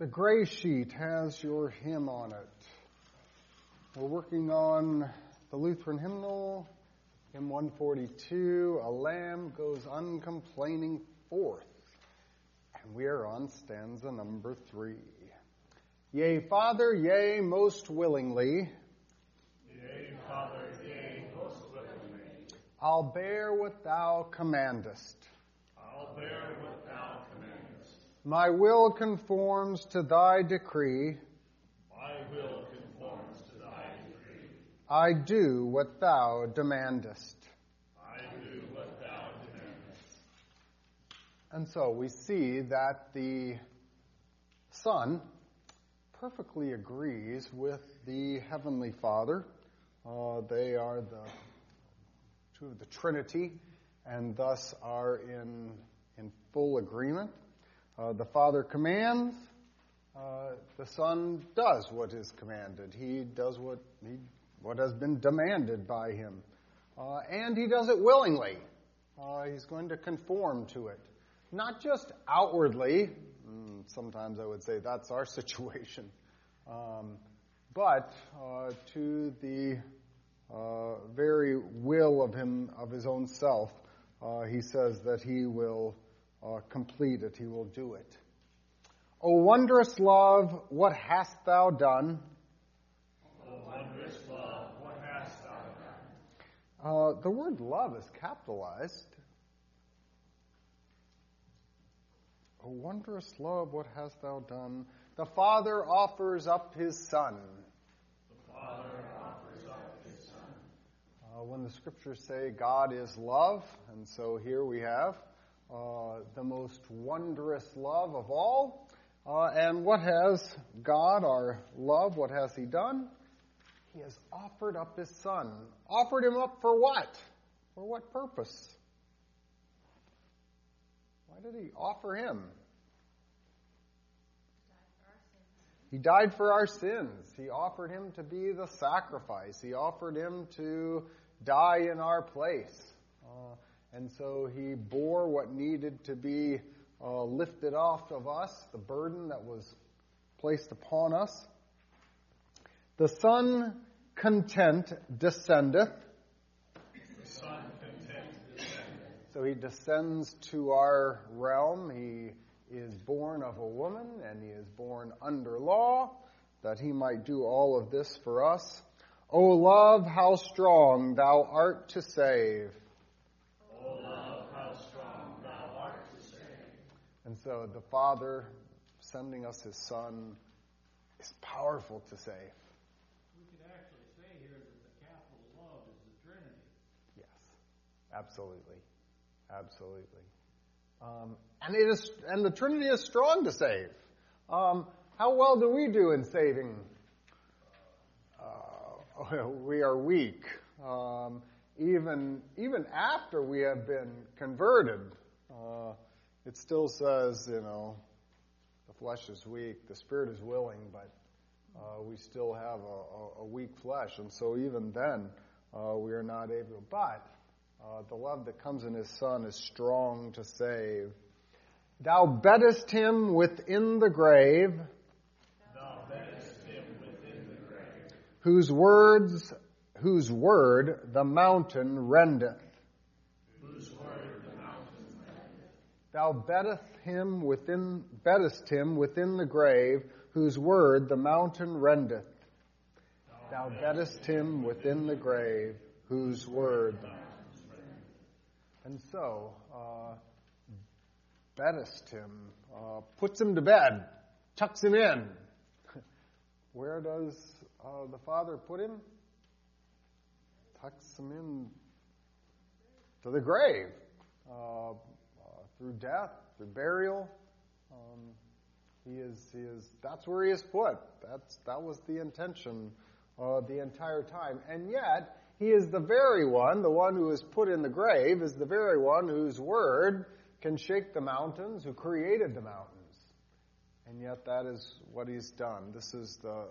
The gray sheet has your hymn on it. We're working on the Lutheran hymnal, hymn 142, A Lamb Goes Uncomplaining Forth. And we are on stanza number three. Yea, Father, yea, most willingly. Yea, Father, yea, most willingly. I'll bear what thou commandest. I'll bear what thou commandest. My will conforms to thy decree. My will conforms to thy decree. I do what thou demandest. I do what thou demandest. And so we see that the Son perfectly agrees with the Heavenly Father. Uh, they are the two of the Trinity, and thus are in in full agreement. Uh, the Father commands, uh, the Son does what is commanded. He does what he, what has been demanded by him, uh, and he does it willingly. Uh, he's going to conform to it, not just outwardly. Mm, sometimes I would say that's our situation, um, but uh, to the uh, very will of him of his own self. he says that he will uh, complete it. He will do it. O wondrous love, what hast thou done? O wondrous love, what hast thou done? Uh, the word love is capitalized. O wondrous love, what hast thou done? The Father offers up his Son. The Father offers up his Son. Uh, when the scriptures say God is love, and so here we have uh, the most wondrous love of all. Uh, and what has God, our love, what has He done? He has offered up His Son. Offered Him up for what? For what purpose? Why did He offer Him? He died for our sins. He offered Him to be the sacrifice. He offered Him to die in our place. Uh, and so he bore what needed to be uh, lifted off of us, the burden that was placed upon us. The Son content descendeth. Son content descendeth. So he descends to our realm. He is born of a woman and he is born under law that he might do all of this for us. O love, how strong thou art to save. And so the Father sending us His Son is powerful to save. We could actually say here that the capital love is the Trinity. Yes, absolutely, absolutely. Um, and it is, and the Trinity is strong to save. Um, how well do we do in saving? Uh, we are weak. Um, even even after we have been converted. Uh, it still says, you know, the flesh is weak, the spirit is willing, but uh, we still have a, a, weak flesh. And so even then, uh, we are not able. But uh, the love that comes in His Son is strong to save. Thou beddest him within the grave. Thou beddest him within the grave. Whose words, whose word the mountain rendeth. Thou beddest him within, beddest him within the grave, whose word the mountain rendeth. Thou beddest him within the grave, whose word. And so, uh, beddest him, uh, puts him to bed, tucks him in. Where does uh, the Father put him? Tucks him in to the grave. Uh, through death, through burial. Um, he is, he is, that's where he is put. That's, that was the intention uh, the entire time. And yet, he is the very one, the one who is put in the grave, is the very one whose word can shake the mountains, who created the mountains. And yet, that is what he's done. This is the, uh,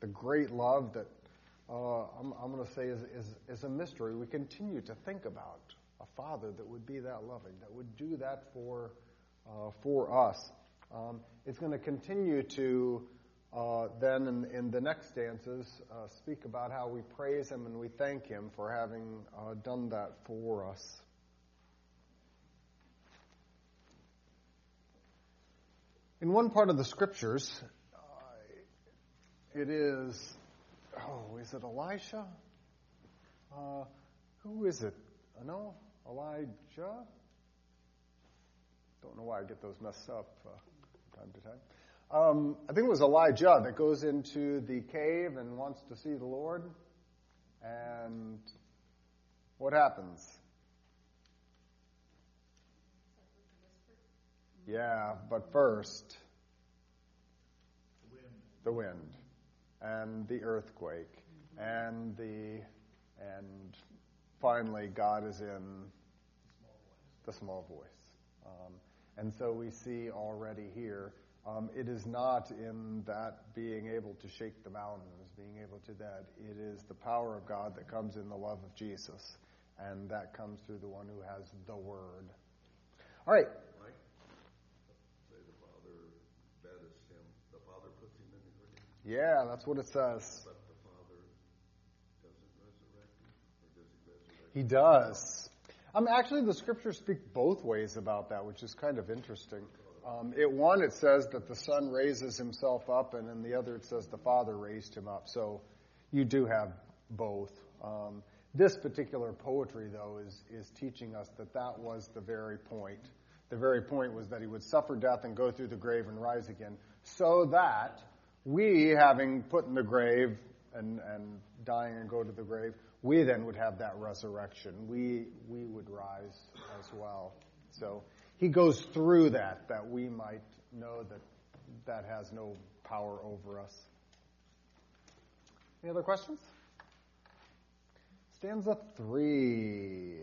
the great love that uh, I'm, I'm going to say is, is, is a mystery we continue to think about a father that would be that loving, that would do that for, uh, for us. Um, it's going to continue to uh, then in, in, the next stanzas uh, speak about how we praise Him and we thank Him for having uh, done that for us. In one part of the scriptures, uh, it is, oh, is it Elisha? Uh, who is it? No, Elijah? Don't know why I get those messed up uh, time to time. Um, I think it was Elijah that goes into the cave and wants to see the Lord. And what happens? Yeah, but first, the wind and the earthquake and the and finally God is in the small voice. Um, and so we see already here, um, it is not in that being able to shake the mountains, being able to that. It is the power of God that comes in the love of Jesus, and that comes through the one who has the Word. All right. Yeah, that's what it says. He does. Um, actually, the scriptures speak both ways about that, which is kind of interesting. Um, it one, it says that the Son raises himself up, and in the other, it says the Father raised him up. So you do have both. Um, this particular poetry, though, is is teaching us that that was the very point. The very point was that he would suffer death and go through the grave and rise again, so that we, having put in the grave and, and dying and go to the grave, we then would have that resurrection. We, we would rise as well. So he goes through that, that we might know that that has no power over us. Any other questions? Stanza three.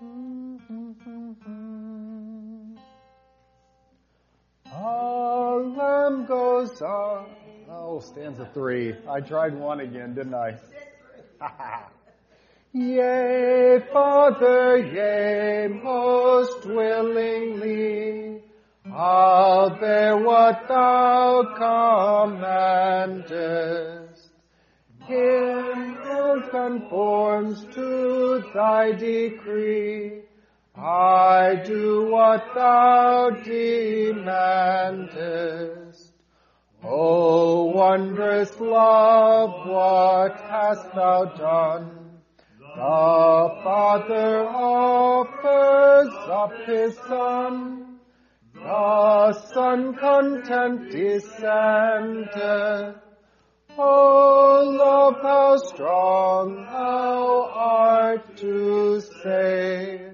Mm-hmm. A lamb goes on. Oh, stanza three. I tried one again, didn't I? yea, Father, yea, most willingly. I'll bear what thou commandest. Who conforms to thy decree. I do what thou demandest. O wondrous love, what hast thou done? The Father offers up his Son. The Son content descended. O love, how strong thou art to save.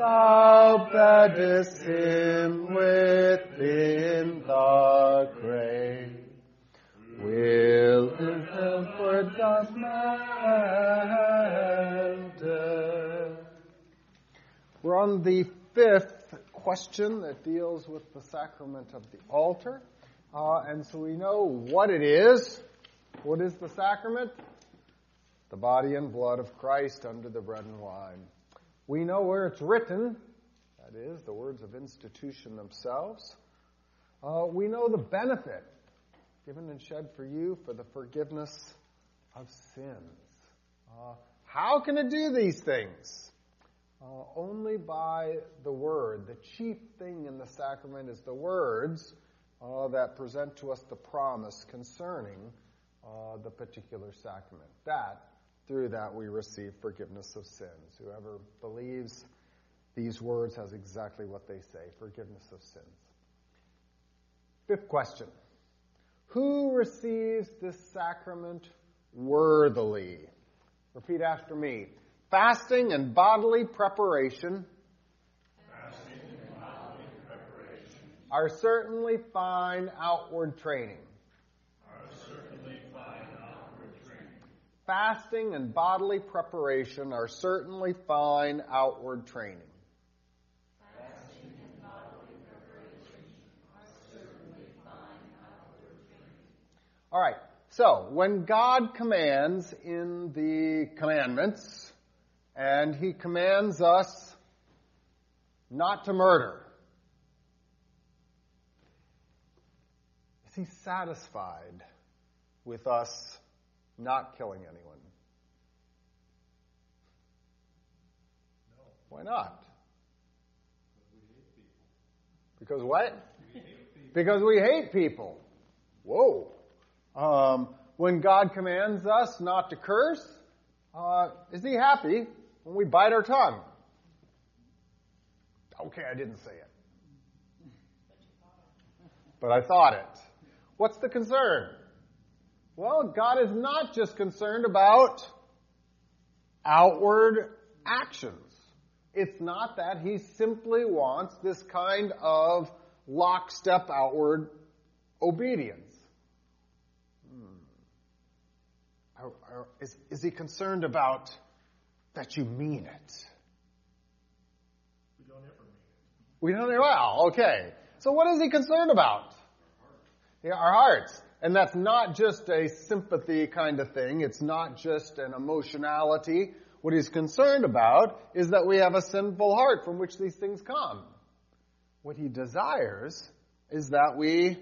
Thou beddest him within the grave. Will his comfort commanded? We're on the fifth question that deals with the sacrament of the altar. Uh, and so we know what it is. What is the sacrament? The body and blood of Christ under the bread and wine. We know where it's written, that is, the words of institution themselves. Uh, we know the benefit given and shed for you for the forgiveness of sins. Uh, how can it do these things? Uh, only by the Word. The chief thing in the sacrament is the words uh, that present to us the promise concerning uh, the particular sacrament. That through that we receive forgiveness of sins. Whoever believes these words has exactly what they say forgiveness of sins. Fifth question Who receives this sacrament worthily? Repeat after me. Fasting and bodily preparation, fasting and bodily preparation are certainly fine outward training. Fasting and bodily preparation are certainly fine outward training. All right. So, when God commands in the commandments, and He commands us not to murder, is He satisfied with us not killing anyone? No, Why not? because we hate people. Because what? We. Because we hate people. Whoa. Um, when God commands us not to curse, uh, is he happy when we bite our tongue? Okay, I didn't say it. But I thought it. What's the concern? Well, God is not just concerned about outward actions. It's not that he simply wants this kind of lockstep outward obedience. Hmm. Is, is he concerned about that you mean it? We don't ever mean it. We don't. Well, okay. So what is he concerned about? Yeah, our hearts. And that's not just a sympathy kind of thing. It's not just an emotionality. What he's concerned about is that we have a sinful heart from which these things come. What he desires is that we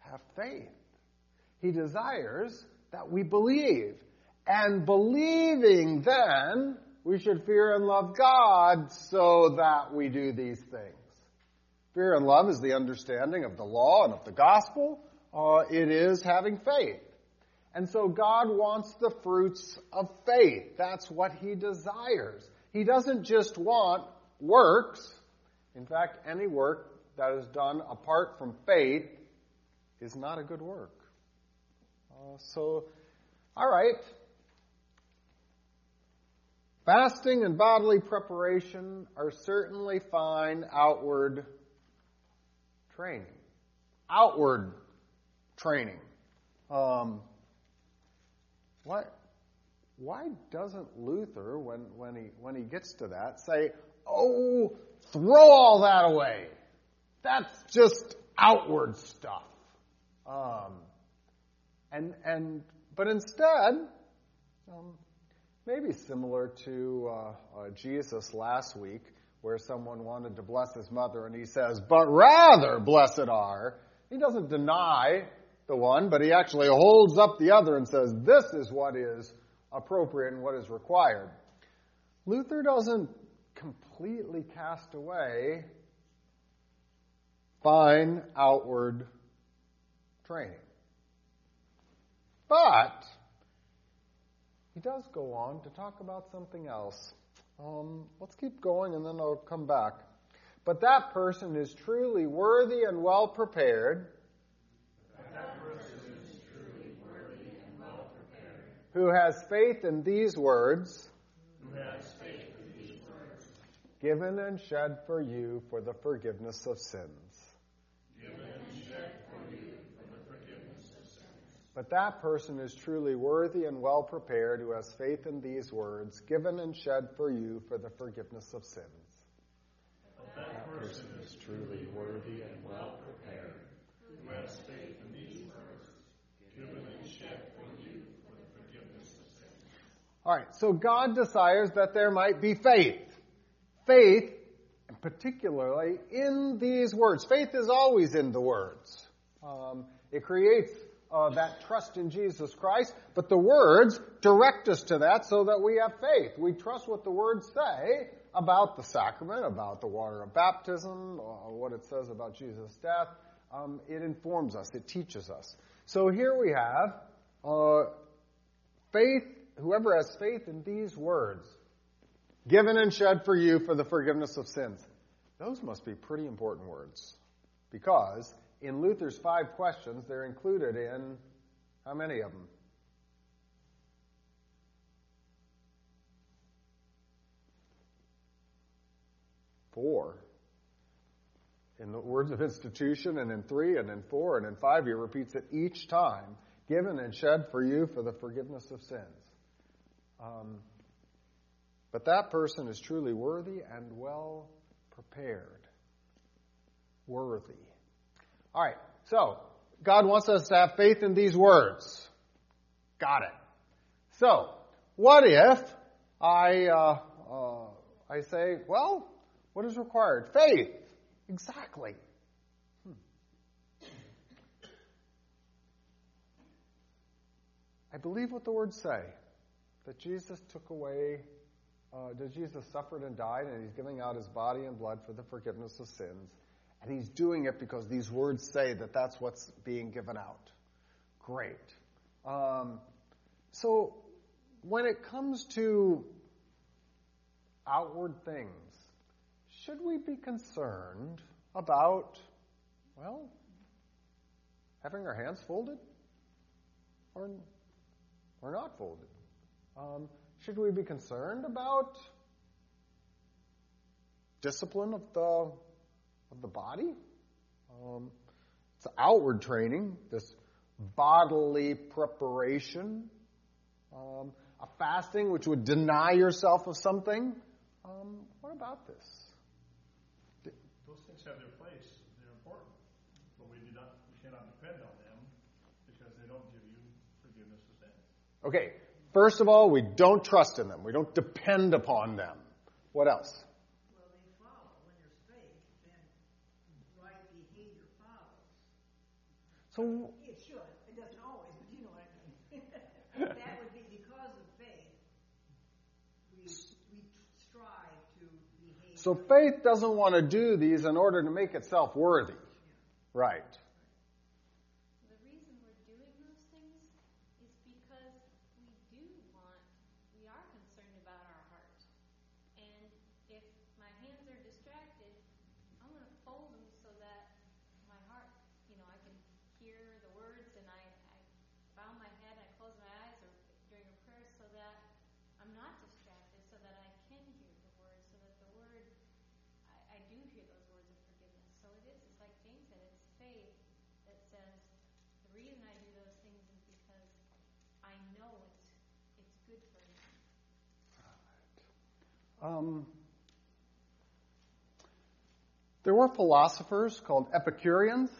have faith. He desires that we believe. And believing then, we should fear and love God so that we do these things. Fear and love is the understanding of the law and of the gospel. Uh, it is having faith. And so God wants the fruits of faith. That's what He desires. He doesn't just want works. In fact, any work that is done apart from faith is not a good work. Uh, so, all right. Fasting and bodily preparation are certainly fine outward training. Outward training. Um, what, why doesn't Luther, when, when, he, when he gets to that, say, oh, throw all that away? That's just outward stuff. Um, and, and, but instead, um, maybe similar to uh, uh, Jesus last week, where someone wanted to bless his mother and he says, but rather blessed are. He doesn't deny the one, but he actually holds up the other and says, this is what is appropriate and what is required. Luther doesn't completely cast away fine outward training. But he does go on to talk about something else. Um, let's keep going and then I'll come back. But that person is truly worthy and well prepared. Who has faith in these words, given and shed for you for the forgiveness of sins. But that person is truly worthy and well prepared who has faith in these words, given and shed for you for the forgiveness of sins. That person is truly worthy and well prepared who has faith in these words, given and shed for you for the forgiveness of sins. All right, so God desires that there might be faith. Faith, particularly in these words. Faith is always in the words. Um, it creates uh, that trust in Jesus Christ, but the words direct us to that so that we have faith. We trust what the words say about the sacrament, about the water of baptism, uh, what it says about Jesus' death. Um, it informs us, it teaches us. So here we have uh, faith, whoever has faith in these words, given and shed for you for the forgiveness of sins. Those must be pretty important words because in Luther's five questions, they're included in how many of them? Four. In the words of institution, and in three, and in four, and in five, he repeats it each time given and shed for you for the forgiveness of sins. Um, but that person is truly worthy and well prepared. Worthy. All right, so God wants us to have faith in these words. Got it. So, what if I, uh, uh, I say, well, what is required? Faith. Exactly. Hmm. I believe what the words say that Jesus took away, uh, that Jesus suffered and died, and he's giving out his body and blood for the forgiveness of sins. And he's doing it because these words say that that's what's being given out. Great. Um, so when it comes to outward things, should we be concerned about, well, having our hands folded or, or not folded? Um, should we be concerned about discipline of the of the body? Um, it's outward training, this bodily preparation, um, a fasting which would deny yourself of something. Um, what about this? Those things have their place. They're important. But we do not, we cannot depend on them because they don't give you forgiveness of sins. Okay, first of all, we don't trust in them. We don't depend upon them. What else? Well, they follow. When there's faith, then right behavior follows. So, It should. It doesn't always, but you know what I mean. that would be because of faith. We we strive to behave. so faith doesn't want to do these in order to make itself worthy. Right. The reason we're doing those things is because we do want, we are concerned about our heart. And if my hands are distracted, I'm going to fold them so that my heart, you know, I can hear the words and I, I bow my head, I close my eyes or during a prayer so that I'm not distracted, so that I can hear the words, so that the word, I, I do hear those words of forgiveness. So it is, it's like James said, it's faith that says, the reason I do those things is because I know it's it's good for me. Um, there were philosophers called Epicureans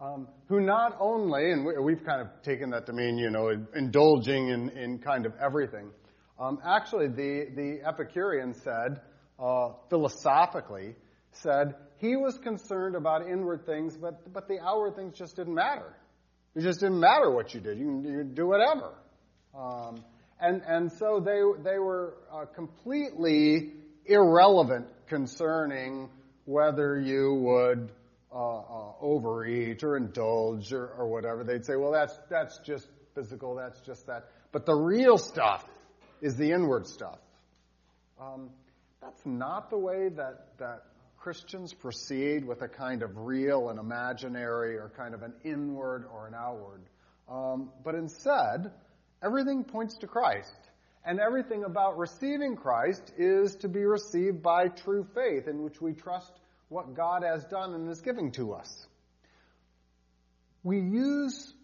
um, who not only, and we, we've kind of taken that to mean, you know, indulging in, in kind of everything. Um, actually, the, the Epicurean said, uh, philosophically, said he was concerned about inward things, but, but the outward things just didn't matter. It just didn't matter what you did. You can do whatever. Um, and, and so they, they were uh, completely irrelevant concerning whether you would uh, uh, overeat or indulge or, or whatever. They'd say, well, that's, that's just physical, that's just that. But the real stuff is the inward stuff. Um, that's not the way that, that Christians proceed with a kind of real and imaginary or kind of an inward or an outward. Um, but instead, everything points to Christ. And everything about receiving Christ is to be received by true faith in which we trust what God has done and is giving to us. We use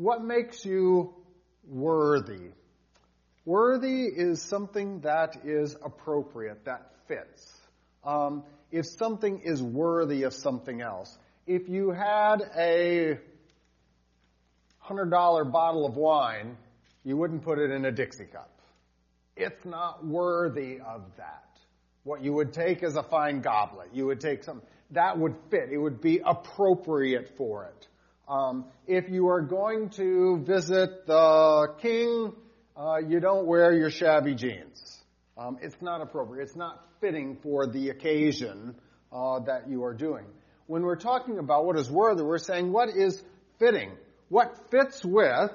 what makes you worthy. Worthy is something that is appropriate, that fits. Um, if something is worthy of something else, if you had a $100 bottle of wine, you wouldn't put it in a Dixie cup. It's not worthy of that. What you would take is a fine goblet. You would take something that would fit. It would be appropriate for it. Um, if you are going to visit the king, uh, you don't wear your shabby jeans. Um, it's not appropriate. It's not fitting for the occasion uh, that you are doing. When we're talking about what is worthy, we're saying what is fitting. What fits with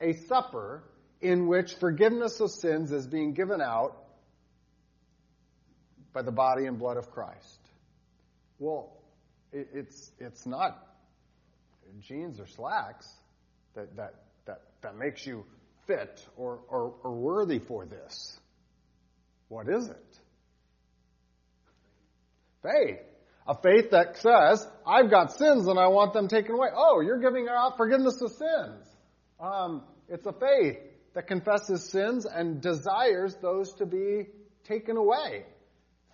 a supper in which forgiveness of sins is being given out by the body and blood of Christ. Well, it, it's it's not jeans or slacks that that that that makes you fit or, or, or worthy for this. What is it? Faith. A faith that says, I've got sins and I want them taken away. Oh, you're giving out forgiveness of sins. Um, it's a faith that confesses sins and desires those to be taken away.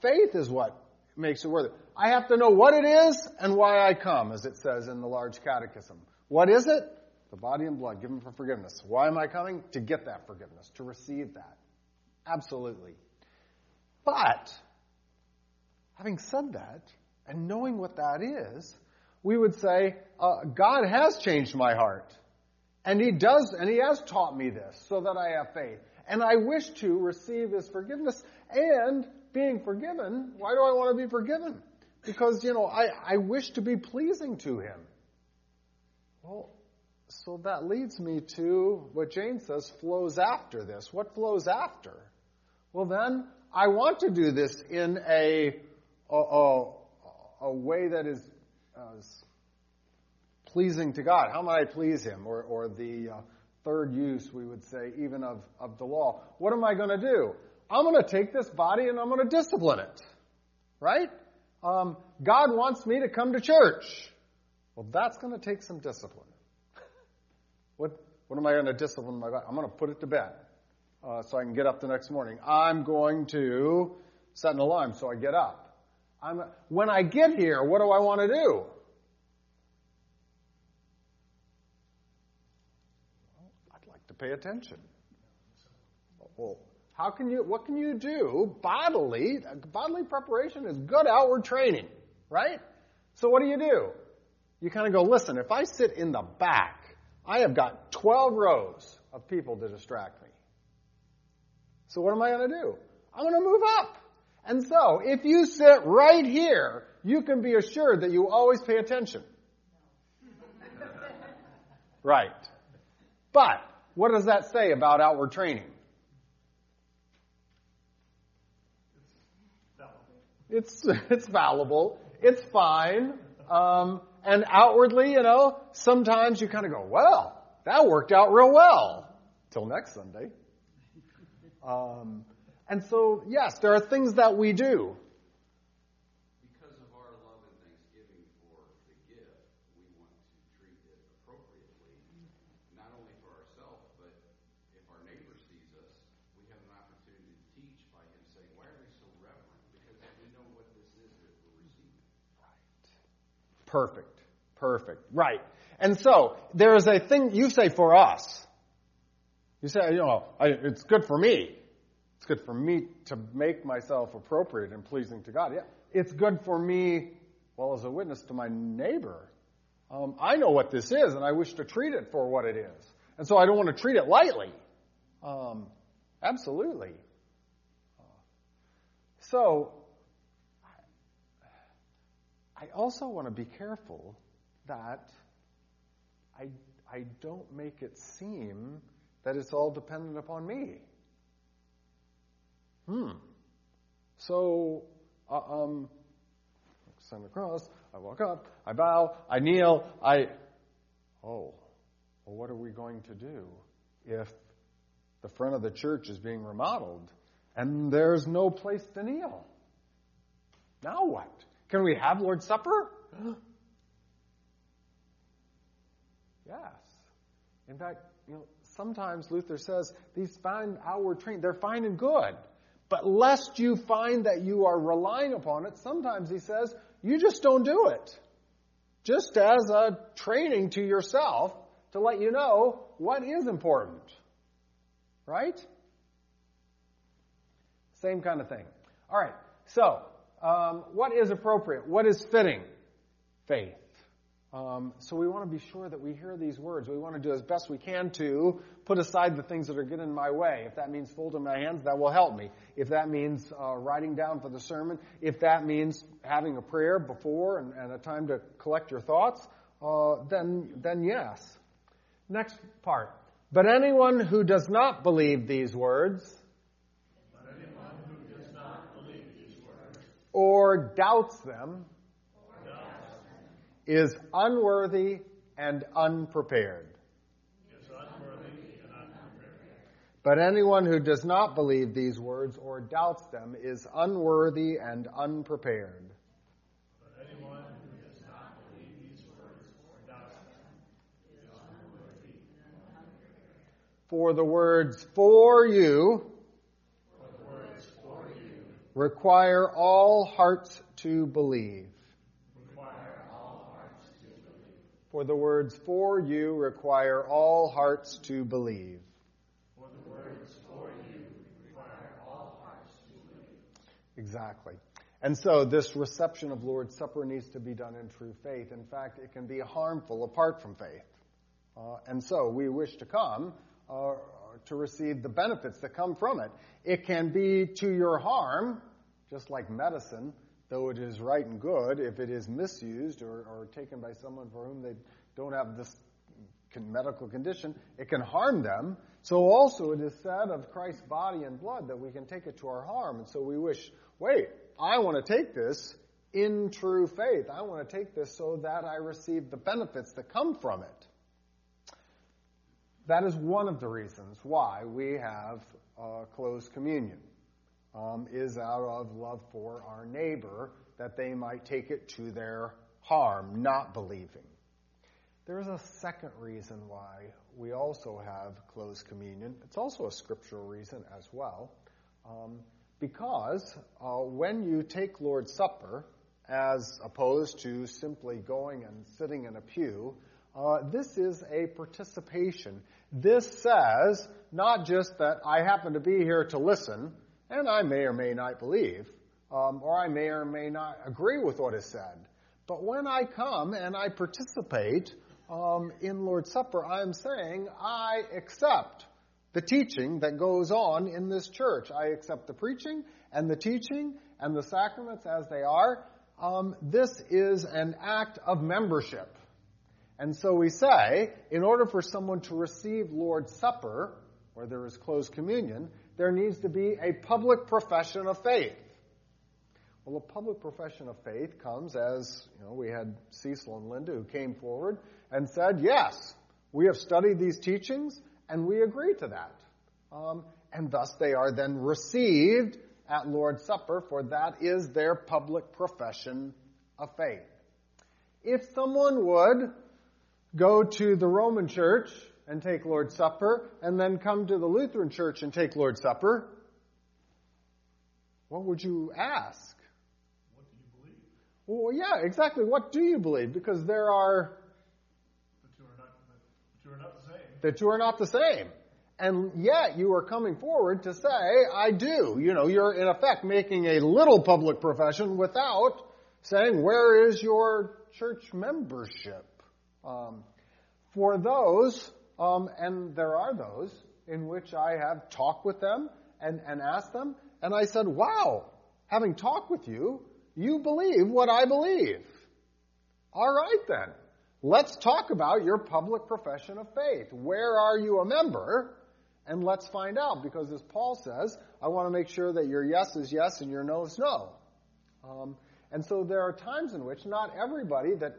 Faith is what makes it worthy. I have to know what it is and why I come, as it says in the large catechism. What is it? The body and blood given for forgiveness. Why am I coming? To get that forgiveness, to receive that. Absolutely. But, having said that, and knowing what that is, we would say, uh, God has changed my heart. And he does, and he has taught me this so that I have faith. And I wish to receive his forgiveness and being forgiven. Why do I want to be forgiven? Because, you know, I, I wish to be pleasing to him. Well, so that leads me to what Jane says flows after this. What flows after? Well, then, I want to do this in a, a, a, a way that is uh, pleasing to God. How might I please Him? Or, or the uh, third use, we would say, even of, of the law. What am I going to do? I'm going to take this body and I'm going to discipline it. Right? Um, God wants me to come to church. Well, that's going to take some discipline. What, what am I going to discipline my body? I'm going to put it to bed uh, so I can get up the next morning. I'm going to set an alarm so I get up. I'm, when I get here, what do I want to do? I'd like to pay attention. Well, how can you, what can you do bodily? Bodily preparation is good outward training, right? So what do you do? You kind of go, listen, if I sit in the back, I have got 12 rows of people to distract me. So what am I going to do? I'm going to move up. And so, if you sit right here, you can be assured that you always pay attention. right. But, what does that say about outward training? It's, it's fallible. It's fine. Um, and outwardly, you know, sometimes you kind of go, well, that worked out real well. Till next Sunday. Um, and so, yes, there are things that we do. Because of our love and thanksgiving for the gift, we want to treat it appropriately, not only for ourselves, but if our neighbor sees us, we have an opportunity to teach by him saying, Why are we so reverent? Because we know what this is that we're receiving. Right. Perfect. Perfect. Right. And so, there is a thing you say for us. You say, you know, I, it's good for me. It's good for me to make myself appropriate and pleasing to God. Yeah, it's good for me, well, as a witness to my neighbor. Um, I know what this is, and I wish to treat it for what it is. And so I don't want to treat it lightly. Um, absolutely. So, I also want to be careful that I, I don't make it seem that it's all dependent upon me. Hmm. So, uh, um, sign the cross, I walk up, I bow, I kneel, I. Oh, well, what are we going to do if the front of the church is being remodeled and there's no place to kneel? Now what? Can we have Lord's Supper? yes. In fact, you know, sometimes Luther says these fine outward training, they're fine and good. But lest you find that you are relying upon it, sometimes he says, you just don't do it. Just as a training to yourself to let you know what is important. Right? Same kind of thing. All right. So, um, what is appropriate? What is fitting? Faith. Um, so we want to be sure that we hear these words. We want to do as best we can to put aside the things that are getting in my way. If that means folding my hands, that will help me. If that means uh, writing down for the sermon, if that means having a prayer before and, and a time to collect your thoughts, uh, then then yes. Next part. But anyone who does not believe these words, or doubts them is unworthy and unprepared. But anyone who does not believe these words or doubts them is unworthy and unprepared. For the words for you, require all hearts to believe. For the words for you require all hearts to believe. For the words for you require all hearts to believe. Exactly. And so this reception of Lord's Supper needs to be done in true faith. In fact, it can be harmful apart from faith. Uh, and so we wish to come uh, to receive the benefits that come from it. It can be to your harm, just like medicine, though it is right and good, if it is misused or, or taken by someone for whom they don't have this medical condition, it can harm them. So also it is said of Christ's body and blood that we can take it to our harm. And so we wish, wait, I want to take this in true faith. I want to take this so that I receive the benefits that come from it. That is one of the reasons why we have uh, closed communion, um, is out of love for our neighbor, that they might take it to their harm, not believing. There is a second reason why we also have closed communion. It's also a scriptural reason as well. Um, because uh, when you take Lord's Supper, as opposed to simply going and sitting in a pew, uh, this is a participation. This says not just that I happen to be here to listen, and I may or may not believe, um, or I may or may not agree with what is said, but when I come and I participate um, in Lord's Supper, I am saying I accept the teaching that goes on in this church. I accept the preaching and the teaching and the sacraments as they are. Um, this is an act of membership. And so we say, in order for someone to receive Lord's Supper, where there is closed communion, there needs to be a public profession of faith. Well, a public profession of faith comes as, you know, we had Cecil and Linda who came forward and said, yes, we have studied these teachings and we agree to that. Um, and thus they are then received at Lord's Supper, for that is their public profession of faith. If someone would go to the Roman church and take Lord's Supper, and then come to the Lutheran church and take Lord's Supper, what would you ask? What do you believe? Well, yeah, exactly. What do you believe? Because there are. The two are not, the two are not the same. The two are not the same. And yet you are coming forward to say, I do. You know, you're in effect making a little public profession without saying, where is your church membership? Um, for those, um, and there are those, in which I have talked with them and, and asked them, and I said, wow, having talked with you, you believe what I believe. All right then. Let's talk about your public profession of faith. Where are you a member? And let's find out, because as Paul says, I want to make sure that your yes is yes and your no is no. Um, and so there are times in which not everybody that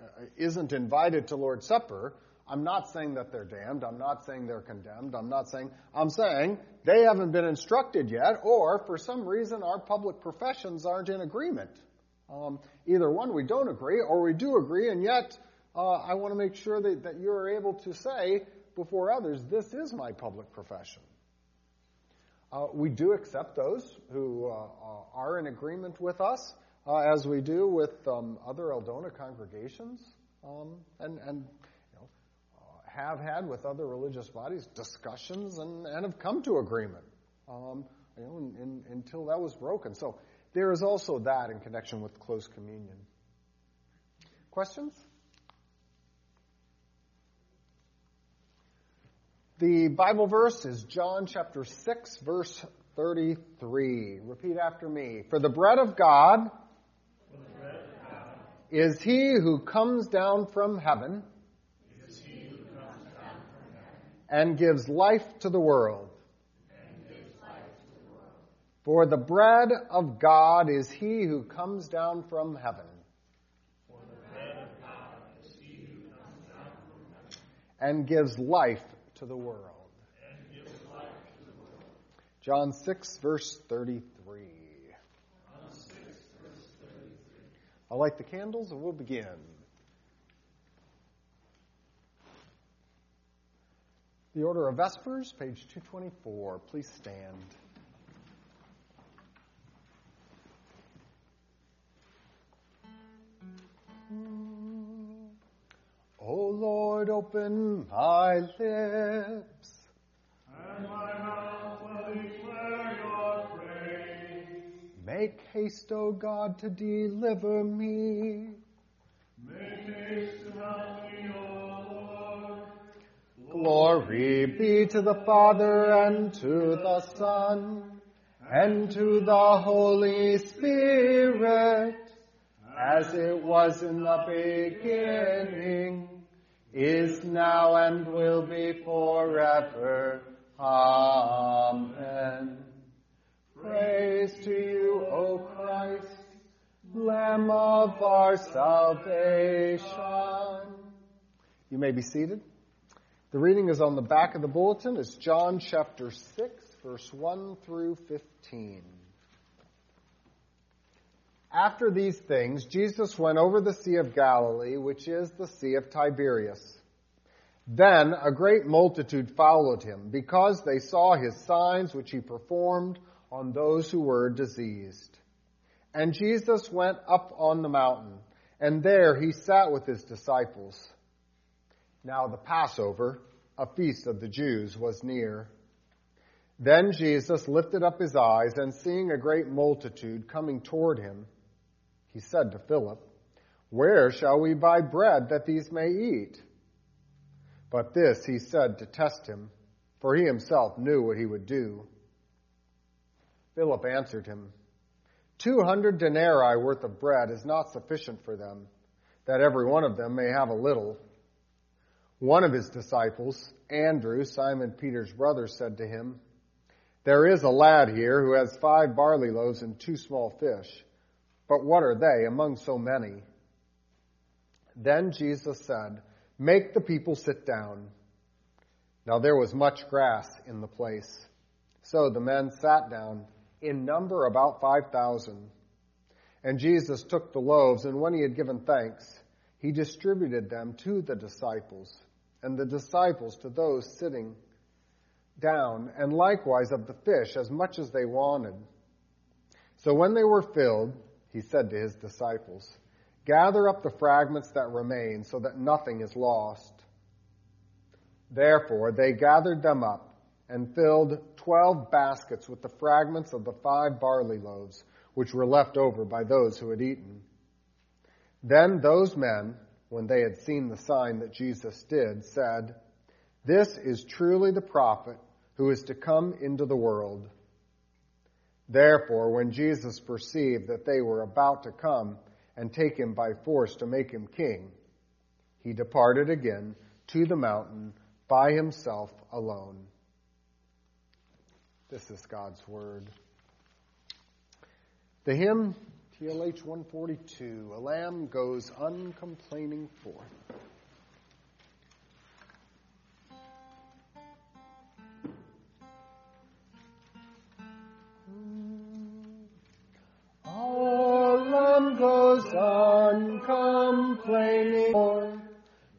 uh, isn't invited to Lord's Supper, I'm not saying that they're damned. I'm not saying they're condemned. I'm not saying, I'm saying they haven't been instructed yet, or for some reason our public professions aren't in agreement. Um, either one, we don't agree, or we do agree, and yet uh, I want to make sure that, that you're able to say before others, this is my public profession. Uh, we do accept those who uh, uh are in agreement with us uh, as we do with um, other ELDoNA congregations, um, and, and have had with other religious bodies discussions and, and have come to agreement um, you know, in, in, until that was broken. So there is also that in connection with close communion. Questions? The Bible verse is John chapter 6, verse 33. Repeat after me. For the bread of God is he who comes down from heaven and gives life to the world. For the bread of God is he who comes down from heaven. And gives life to the world. John 6, verse 33. I'll light the candles and we'll begin. The Order of Vespers, page 224. Please stand. O oh Lord, open my lips. And my mouth will declare your praise. Make haste, O God, to deliver me. Make haste Glory be to the Father and to the Son and to the Holy Spirit, as it was in the beginning, is now, and will be forever. Amen. Praise to you, O Christ, Lamb of our salvation. You may be seated. The reading is on the back of the bulletin. It's John chapter 6, verse 1 through 15. After these things, Jesus went over the Sea of Galilee, which is the Sea of Tiberias. Then a great multitude followed him, because they saw his signs which he performed on those who were diseased. And Jesus went up on the mountain, and there he sat with his disciples. Now the Passover, a feast of the Jews, was near. Then Jesus lifted up his eyes, and seeing a great multitude coming toward him, he said to Philip, Where shall we buy bread that these may eat? But this he said to test him, for he himself knew what he would do. Philip answered him, Two hundred denarii worth of bread is not sufficient for them, that every one of them may have a little. One of his disciples, Andrew, Simon Peter's brother, said to him, There is a lad here who has five barley loaves and two small fish, but what are they among so many? Then Jesus said, Make the people sit down. Now there was much grass in the place. So the men sat down, in number about 5,000. And Jesus took the loaves, and when he had given thanks, he distributed them to the disciples, and the disciples to those sitting down, and likewise of the fish as much as they wanted. So when they were filled, he said to his disciples, Gather up the fragments that remain so that nothing is lost. Therefore, they gathered them up and filled twelve baskets with the fragments of the five barley loaves, which were left over by those who had eaten. Then those men, when they had seen the sign that Jesus did, said, This is truly the prophet who is to come into the world. Therefore, when Jesus perceived that they were about to come, and take him by force to make him king, he departed again to the mountain by himself alone. This is God's word. The hymn, TLH 142, A Lamb Goes Uncomplaining Forth. Oh lamb goes on complaining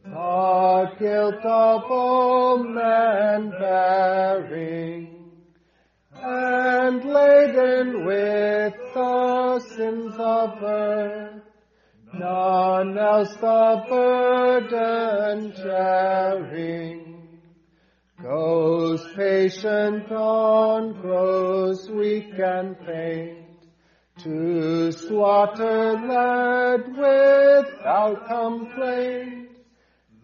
the guilt of all bearing, and laden with the sins of earth, none else the burden sharing. Goes patient on, grows weak and faint, to slaughter led without complaint,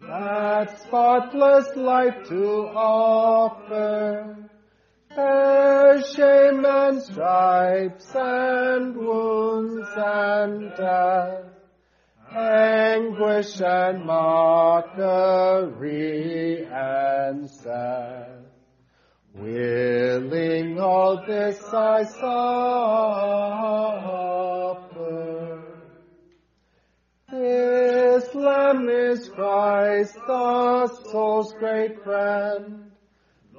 that spotless life to offer, bear shame and stripes and wounds and death, anguish and mockery and sad. Willing all this I suffer. This Lamb is Christ, the soul's great friend,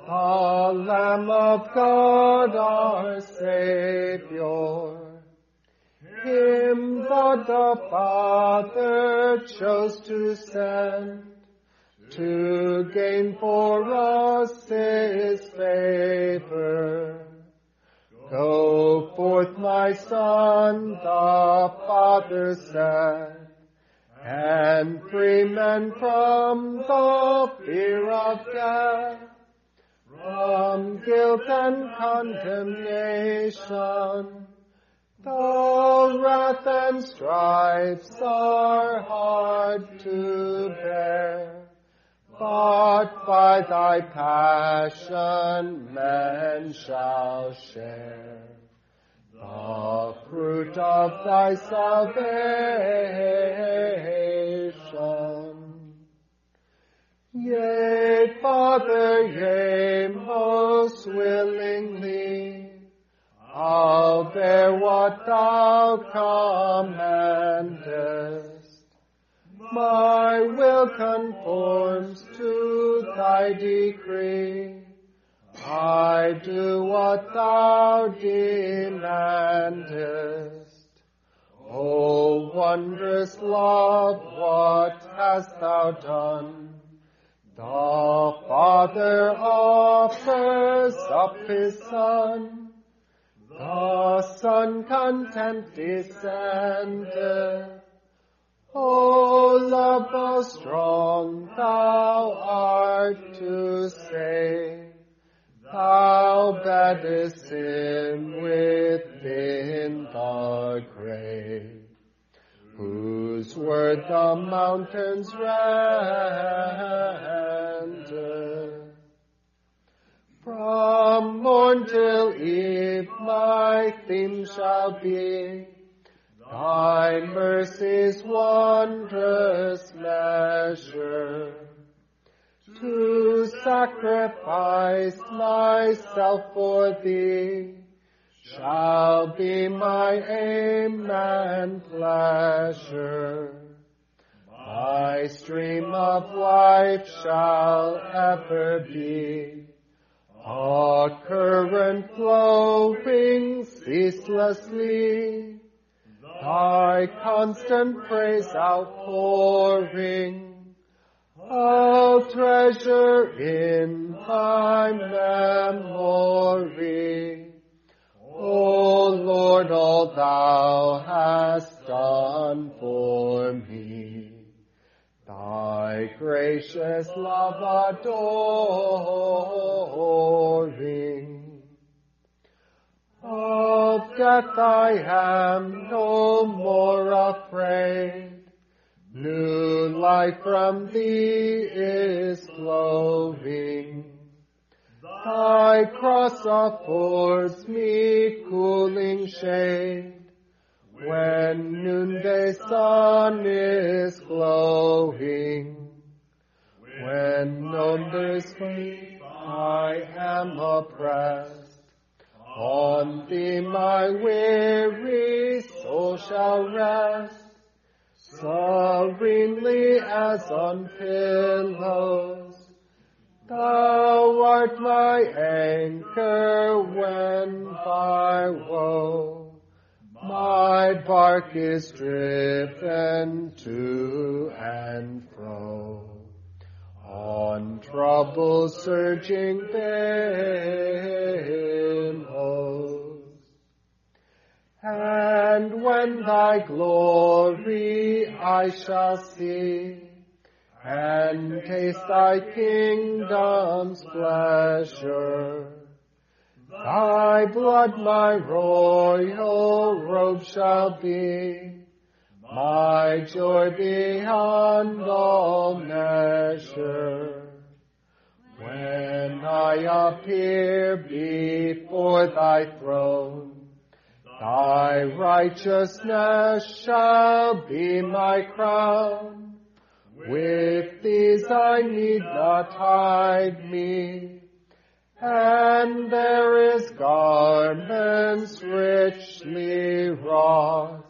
the Lamb of God, our Savior. Him God the Father chose to send to gain for us his favor. Go forth, my son, the Father said, and free men from the fear of death, from guilt and condemnation. Though wrath and stripes are hard to bear but by thy passion men shall share the fruit of thy salvation. Yea, Father, yea, most willingly, I'll bear what thou commandest. My will conforms to thy decree. I do what thou demandest. O wondrous love, what hast thou done? The Father offers up his Son. The Son content descended. O love, how strong thou art to save. Thou baddest sin within the grave, whose word the mountains render. From morn till eve my theme shall be, Thy mercy's wondrous measure. To sacrifice myself for thee shall be my aim and pleasure. My stream of life shall ever be a current flowing ceaselessly, thy constant praise outpouring I'll treasure in thy memory. O Lord, all thou hast done for me. Thy gracious love adoring. Of death I am no more afraid. New life from thee is flowing. Thy cross affords me cooling shade. When noonday sun is glowing. When noonday sleep I am oppressed. On thee my weary soul shall rest serenely as on pillows. Art my anchor when by woe my bark is driven to and fro. On trouble surging billows. And when thy glory I shall see, and taste thy kingdom's pleasure, thy blood my royal robe shall be, my joy beyond all measure. When I appear before thy throne, Thy righteousness shall be my crown. With these I need not hide me. And there is garments richly wrought.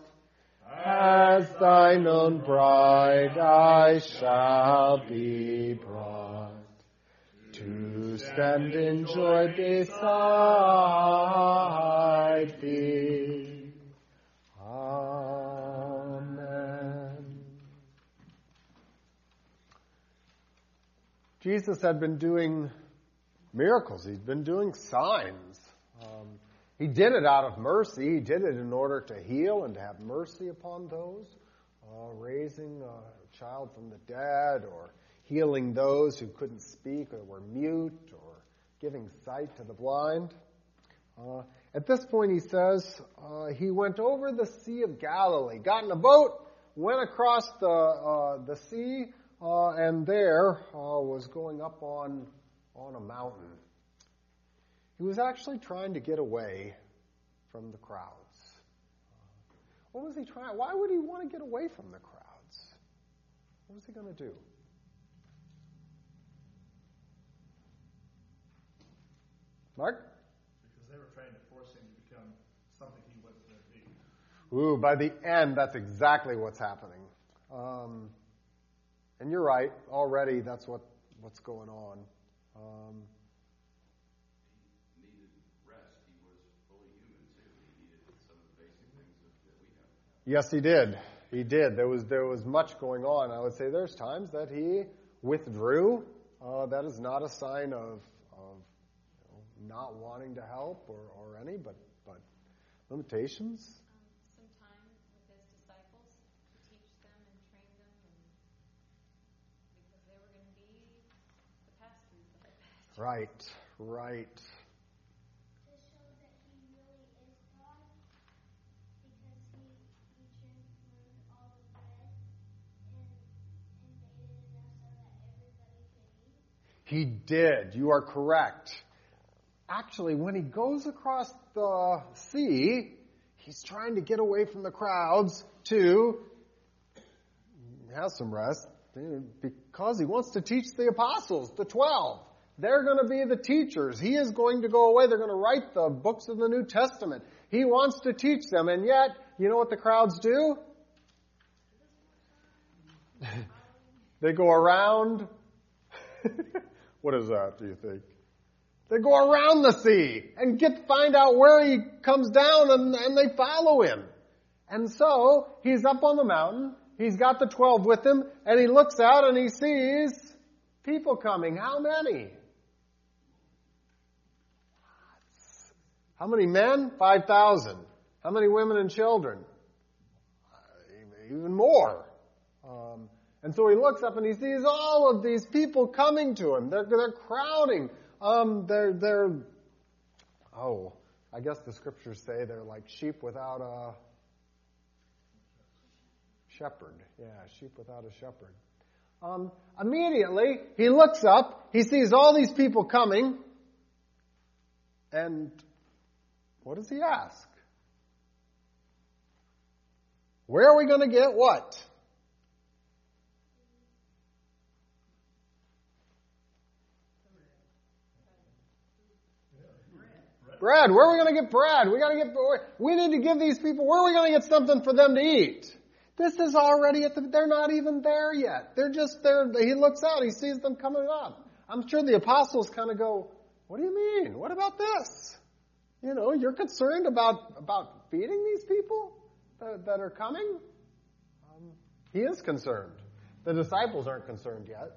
As thine own bride I shall be brought to stand in joy beside thee. Jesus had been doing miracles. He'd been doing signs. Um, he did it out of mercy. He did it in order to heal and to have mercy upon those, uh, raising a child from the dead or healing those who couldn't speak or were mute or giving sight to the blind. Uh, at this point, he says uh, he went over the Sea of Galilee, got in a boat, went across the uh, the sea uh, and there uh, was going up on, on a mountain. He was actually trying to get away from the crowds. What was he trying? Why would he want to get away from the crowds? What was he going to do? Mark? Because they were trying to force him to become something he wasn't going to be. Ooh, by the end, that's exactly what's happening. Um, and you're right. Already, that's what what's going on. Um, He needed rest. He was fully human too. He needed some of the basic things that, we have. yes, he did. He did. There was there was much going on. I would say there's times that he withdrew. Uh, that is not a sign of of you know, not wanting to help or, or any, but but limitations. Could right. He did. You are correct. Actually, when he goes across the sea, he's trying to get away from the crowds to have some rest eh, because he wants to teach the apostles, the 12. They're going to be the teachers. He is going to go away. They're going to write the books of the New Testament. He wants to teach them, and yet, you know what the crowds do? they go around. what is that, do you think? They go around the sea and get find out where he comes down and, and they follow him. And so he's up on the mountain, he's got the twelve with him, and he looks out and he sees people coming. How many? How many men? Five thousand. How many women and children? Even more. Um, and so he looks up and he sees all of these people coming to him. They're, they're crowding. Um, they're, they're, oh, I guess the scriptures say they're like sheep without a shepherd. Yeah, sheep without a shepherd. Um, immediately, he looks up, he sees all these people coming, and what does he ask? Where are we going to get what? Bread. Where are we going to get bread? We got to get. We need to give these people. Where are we going to get something for them to eat? This is already at the. They're not even there yet. They're just there. He looks out. He sees them coming up. I'm sure the apostles kind of go, "What do you mean? What about this? You know, you're concerned about about feeding these people that, that are coming." Um, he is concerned. The disciples aren't concerned yet.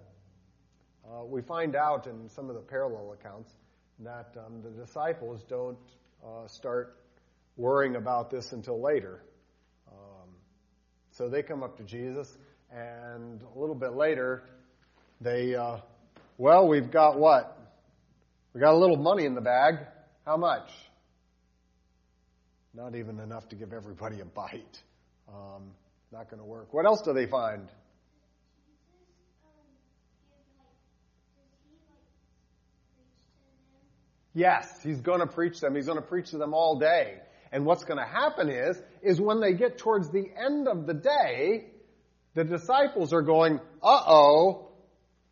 Uh, we find out in some of the parallel accounts that um, the disciples don't uh, start worrying about this until later. Um, so they come up to Jesus, and a little bit later, they, uh, well, we've got what? We got a little money in the bag. How much? Not even enough to give everybody a bite. Um, not going to work. What else do they find? Yes, he's going to preach them. He's going to preach to them all day. And what's going to happen is, is when they get towards the end of the day, the disciples are going, uh-oh,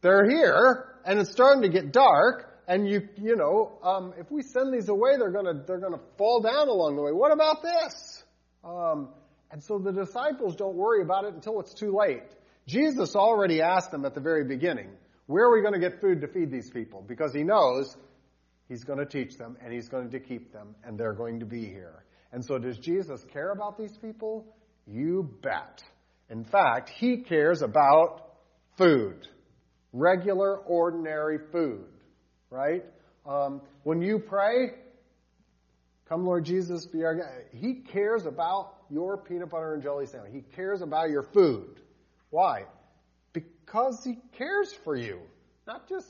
they're here, and it's starting to get dark, and you, you know, um, if we send these away, they're to, they're to fall down along the way. What about this? Um, and so the disciples don't worry about it until it's too late. Jesus already asked them at the very beginning, where are we going to get food to feed these people? Because he knows He's going to teach them and he's going to keep them and they're going to be here. And so does Jesus care about these people? You bet. In fact, he cares about food. Regular, ordinary food. Right? Um, when you pray, come Lord Jesus, be our God. He cares about your peanut butter and jelly sandwich. He cares about your food. Why? Because he cares for you. Not just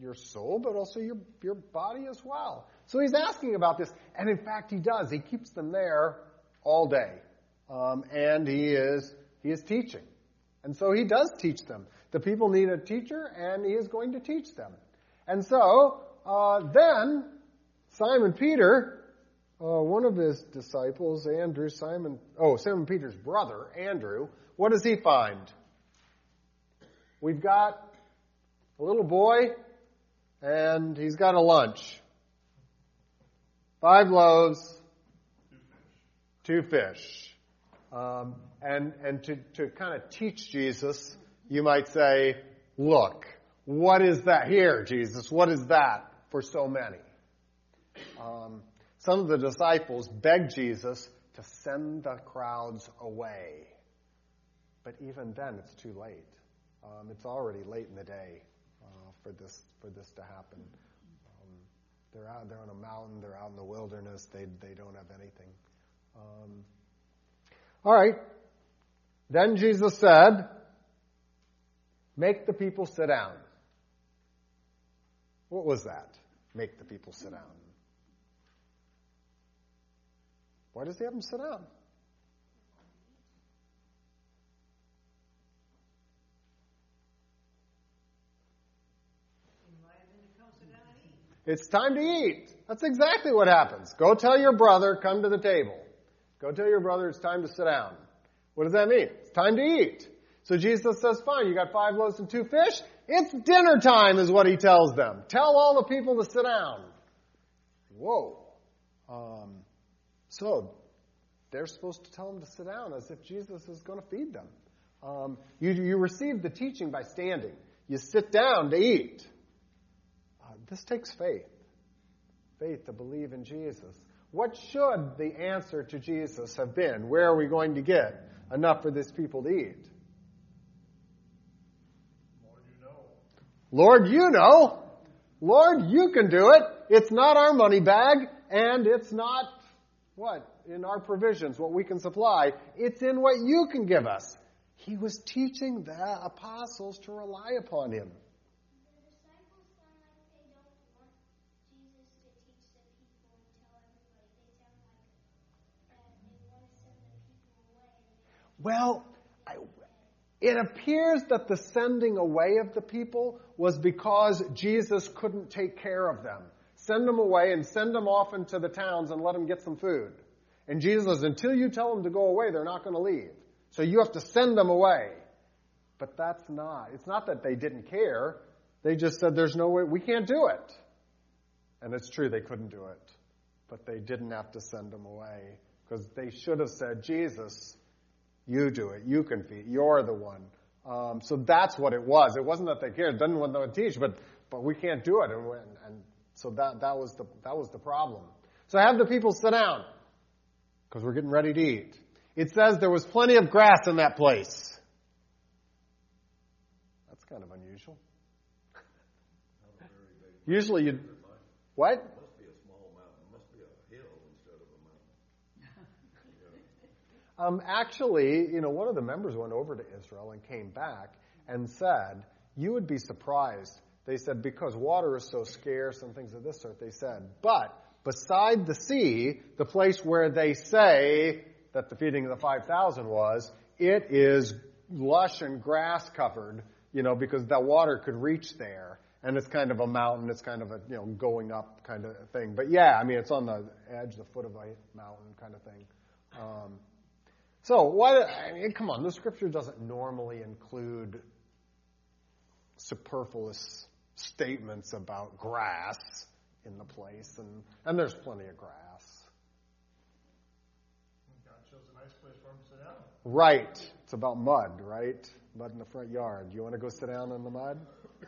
your soul, but also your, your body as well. So he's asking about this, and in fact he does. He keeps them there all day. Um, and he is, he is teaching. And so he does teach them. The people need a teacher, and he is going to teach them. And so, uh, then, Simon Peter, uh, one of his disciples, Andrew, Simon, oh, Simon Peter's brother, Andrew, what does he find? We've got a little boy, and he's got a lunch. Five loaves, two fish. Um, and and to, to kind of teach Jesus, you might say, look, what is that here, Jesus? What is that for so many? Um, some of the disciples begged Jesus to send the crowds away. But even then, it's too late. Um, it's already late in the day uh, for this for this to happen. Um, they're out. They're on a mountain. They're out in the wilderness. They they don't have anything. Um, all right. Then Jesus said, "Make the people sit down." What was that? Make the people sit down. Why does he have them sit down? It's time to eat. That's exactly what happens. Go tell your brother, come to the table. Go tell your brother it's time to sit down. What does that mean? It's time to eat. So Jesus says, fine, you got five loaves and two fish? It's dinner time is what he tells them. Tell all the people to sit down. Whoa. Um, so they're supposed to tell them to sit down as if Jesus is going to feed them. Um, you, you receive the teaching by standing. You sit down to eat. Uh, this takes faith. Faith to believe in Jesus. What should the answer to Jesus have been? Where are we going to get enough for this people to eat? Lord, you know. Lord, you know. Lord, you can do it. It's not our money bag, and it's not what? In our provisions, what we can supply. It's in what you can give us. He was teaching the apostles to rely upon him. Well, it appears that the sending away of the people was because Jesus couldn't take care of them. Send them away and send them off into the towns and let them get some food. And Jesus says, until you tell them to go away, they're not going to leave. So you have to send them away. But that's not, it's not that they didn't care. They just said, there's no way, we can't do it. And it's true, they couldn't do it. But they didn't have to send them away. Because they should have said, Jesus, you do it. You can feed. You're the one. Um, so that's what it was. It wasn't that they cared. Didn't want to teach, but but we can't do it. And, and so that that was the that was the problem. So have the people sit down because we're getting ready to eat. It says there was plenty of grass in that place. That's kind of unusual. Usually you what? Must be a small mountain. Must be a hill instead of a mountain. Um, actually, you know, one of the members went over to Israel and came back and said, You would be surprised. They said, because water is so scarce and things of this sort, they said, but beside the sea, the place where they say that the feeding of the 5,000 was, it is lush and grass covered, you know, because that water could reach there. And it's kind of a mountain, it's kind of a, you know, going up kind of thing. But yeah, I mean, it's on the edge, the foot of a mountain kind of thing. Um, so, why? I mean, come on. The scripture doesn't normally include superfluous statements about grass in the place, and and there's plenty of grass. God chose a nice place for him to sit down. Right. It's about mud, right? Mud in the front yard. You want to go sit down in the mud?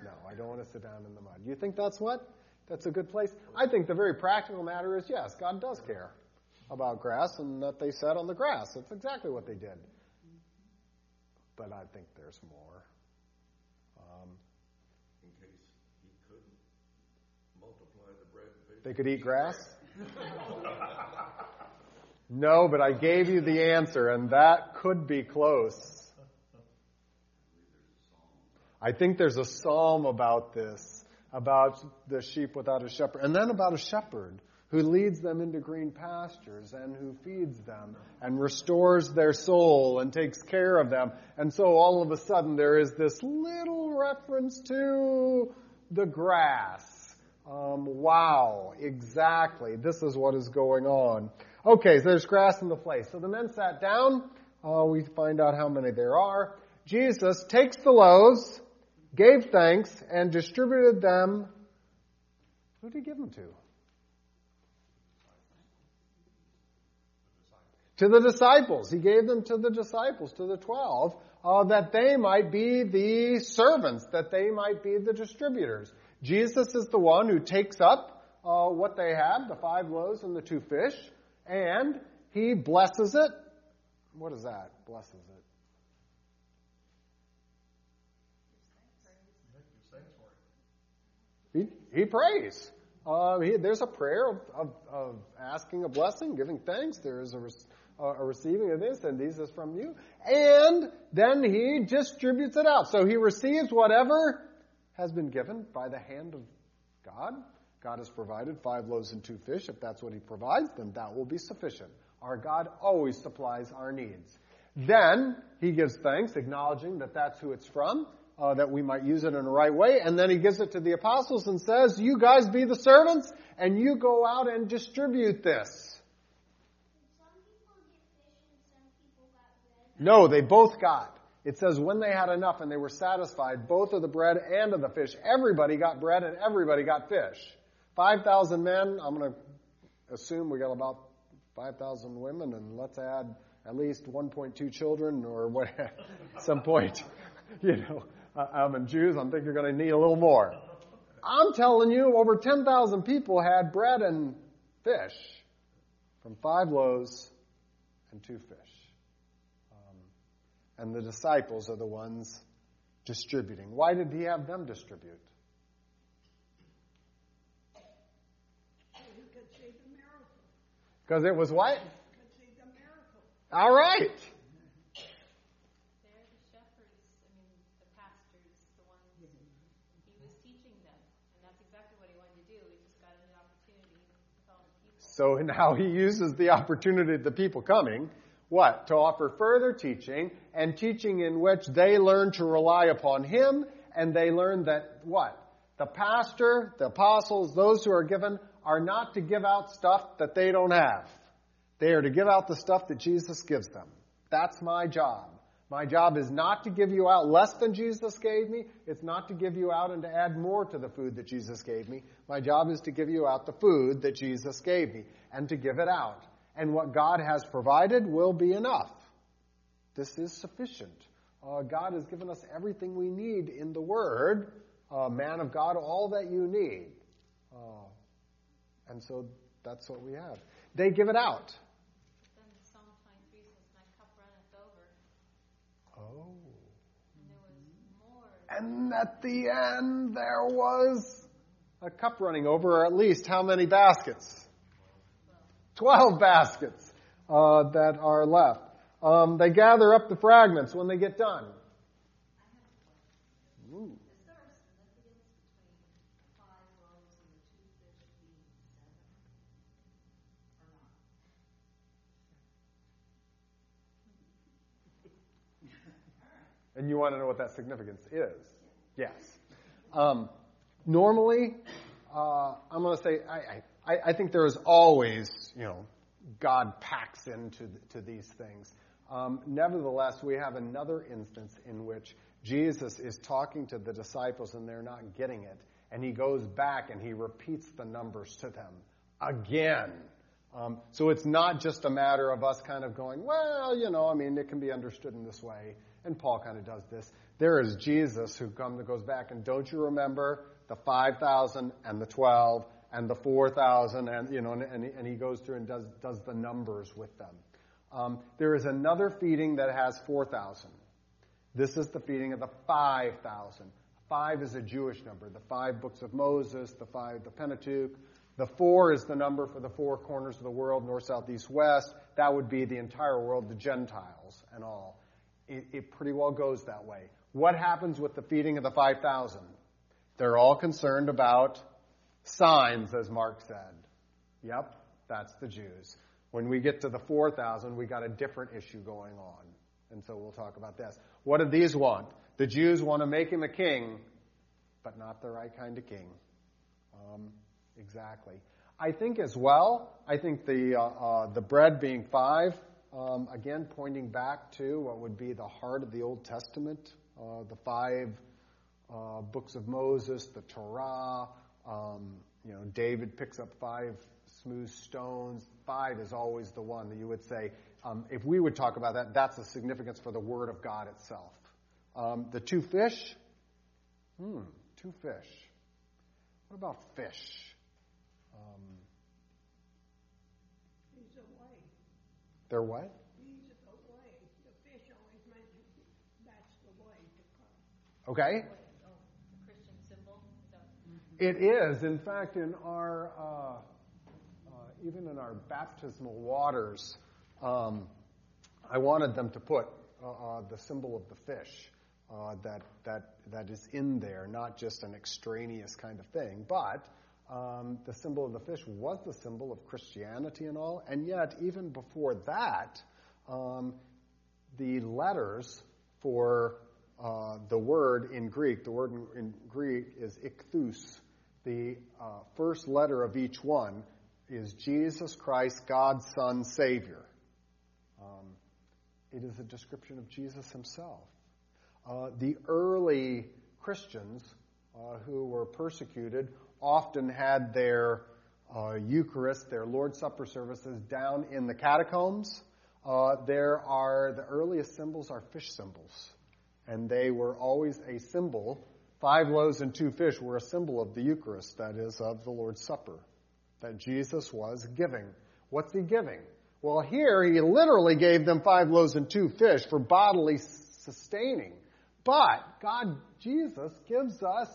No, I don't want to sit down in the mud. You think that's what? That's a good place? I think the very practical matter is yes, God does care about grass and that they sat on the grass. That's exactly what they did. But I think there's more. Um, In case he couldn't multiply the bread they could eat grass? No, but I gave you the answer, and that could be close. I think there's a psalm about this, about the sheep without a shepherd, and then about a shepherd who leads them into green pastures and who feeds them and restores their soul and takes care of them. And so all of a sudden there is this little reference to the grass. Um, wow, exactly. This is what is going on. Okay, so there's grass in the place. So the men sat down. Uh, we find out how many there are. Jesus takes the loaves, gave thanks, and distributed them. Who did he give them to? To the disciples. He gave them to the disciples, to the twelve, uh, that they might be the servants, that they might be the distributors. Jesus is the one who takes up uh, what they have, the five loaves and the two fish, and he blesses it. What is that? Blesses it. He, he prays. Uh, he, there's a prayer of, of, of, asking a blessing, giving thanks. There is a, a receiving of this, and these is from you. And then he distributes it out. So he receives whatever has been given by the hand of God. God has provided five loaves and two fish. If that's what he provides, then that will be sufficient. Our God always supplies our needs. Then he gives thanks, acknowledging that that's who it's from uh, that we might use it in the right way. And then he gives it to the apostles and says, You guys be the servants, and you go out and distribute this. No, they both got. It says when they had enough and they were satisfied, both of the bread and of the fish, everybody got bread and everybody got fish. 5,000 men, I'm going to assume we got about 5,000 women, and let's add at least 1.2 children or what, some point, you know um, and Jews, I think you're going to need a little more. I'm telling you, over 10,000 people had bread and fish from five loaves and two fish. And the disciples are the ones distributing. Why did he have them distribute? Because it was what? All right. So now he uses the opportunity of the people coming, what? To offer further teaching, and teaching in which they learn to rely upon him, and they learn that what? The pastor, the apostles, those who are given, are not to give out stuff that they don't have. They are to give out the stuff that Jesus gives them. That's my job. My job is not to give you out less than Jesus gave me. It's not to give you out and to add more to the food that Jesus gave me. My job is to give you out the food that Jesus gave me and to give it out. And what God has provided will be enough. This is sufficient. Uh, God has given us everything we need in the Word. Uh, man of God, all that you need. Uh, and so that's what we have. They give it out. Oh. And at the end, there was a cup running over, or at least how many baskets? Twelve baskets uh, that are left. Um, they gather up the fragments when they get done. Ooh. And you want to know what that significance is? Yes. Um, normally, uh, I'm going to say I, I, I, think there is always, you know, God packs into to these things. Um, nevertheless, we have another instance in which Jesus is talking to the disciples and they're not getting it, and he goes back and he repeats the numbers to them again. Um, so it's not just a matter of us kind of going, well, you know, I mean, it can be understood in this way and Paul kind of does this. There is Jesus who comes and goes back and don't you remember the 5,000 and the 12 and the 4,000 and, you know, and, and, he goes through and does, does the numbers with them. Um, there is another feeding that has 4,000. This is the feeding of the 5,000. Five is a Jewish number. The five books of Moses, the five, the Pentateuch. The four is the number for the four corners of the world, north, south, east, west. That would be the entire world, the Gentiles and all it, it pretty well goes that way. What happens with the feeding of the 5,000? They're all concerned about signs, as Mark said. Yep, that's the Jews. When we get to the 4,000, we got a different issue going on. And so we'll talk about this. What do these want? The Jews want to make him a king, but not the right kind of king. Um, exactly. I think as well, I think the, uh, uh, the bread being five, um, again, pointing back to what would be the heart of the Old Testament, uh, the five uh, books of Moses, the Torah. Um, you know, David picks up five smooth stones. Five is always the one that you would say, um, if we would talk about that, that's the significance for the Word of God itself. Um, the two fish, hmm, two fish. What about fish? Um, He's away. they're what? He's away. The fish always that's the way to come. Okay. Oh, the Christian symbol, so. It is. In fact, in our, uh, uh, even in our baptismal waters, um, I wanted them to put uh, uh, the symbol of the fish uh, that, that, that is in there, not just an extraneous kind of thing, but um, the symbol of the fish was the symbol of Christianity and all, and yet, even before that, um, the letters for uh, the word in Greek, the word in, in Greek is ichthus. The uh, first letter of each one is Jesus Christ, God's Son, Savior. Um, it is a description of Jesus himself. Uh, the early Christians uh, who were persecuted often had their uh, Eucharist, their Lord's Supper services down in the catacombs. Uh, there are the earliest symbols are fish symbols, and they were always a symbol. Five loaves and two fish were a symbol of the Eucharist, that is, of the Lord's Supper, that Jesus was giving. What's he giving? Well, here he literally gave them five loaves and two fish for bodily sustaining. But God, Jesus, gives us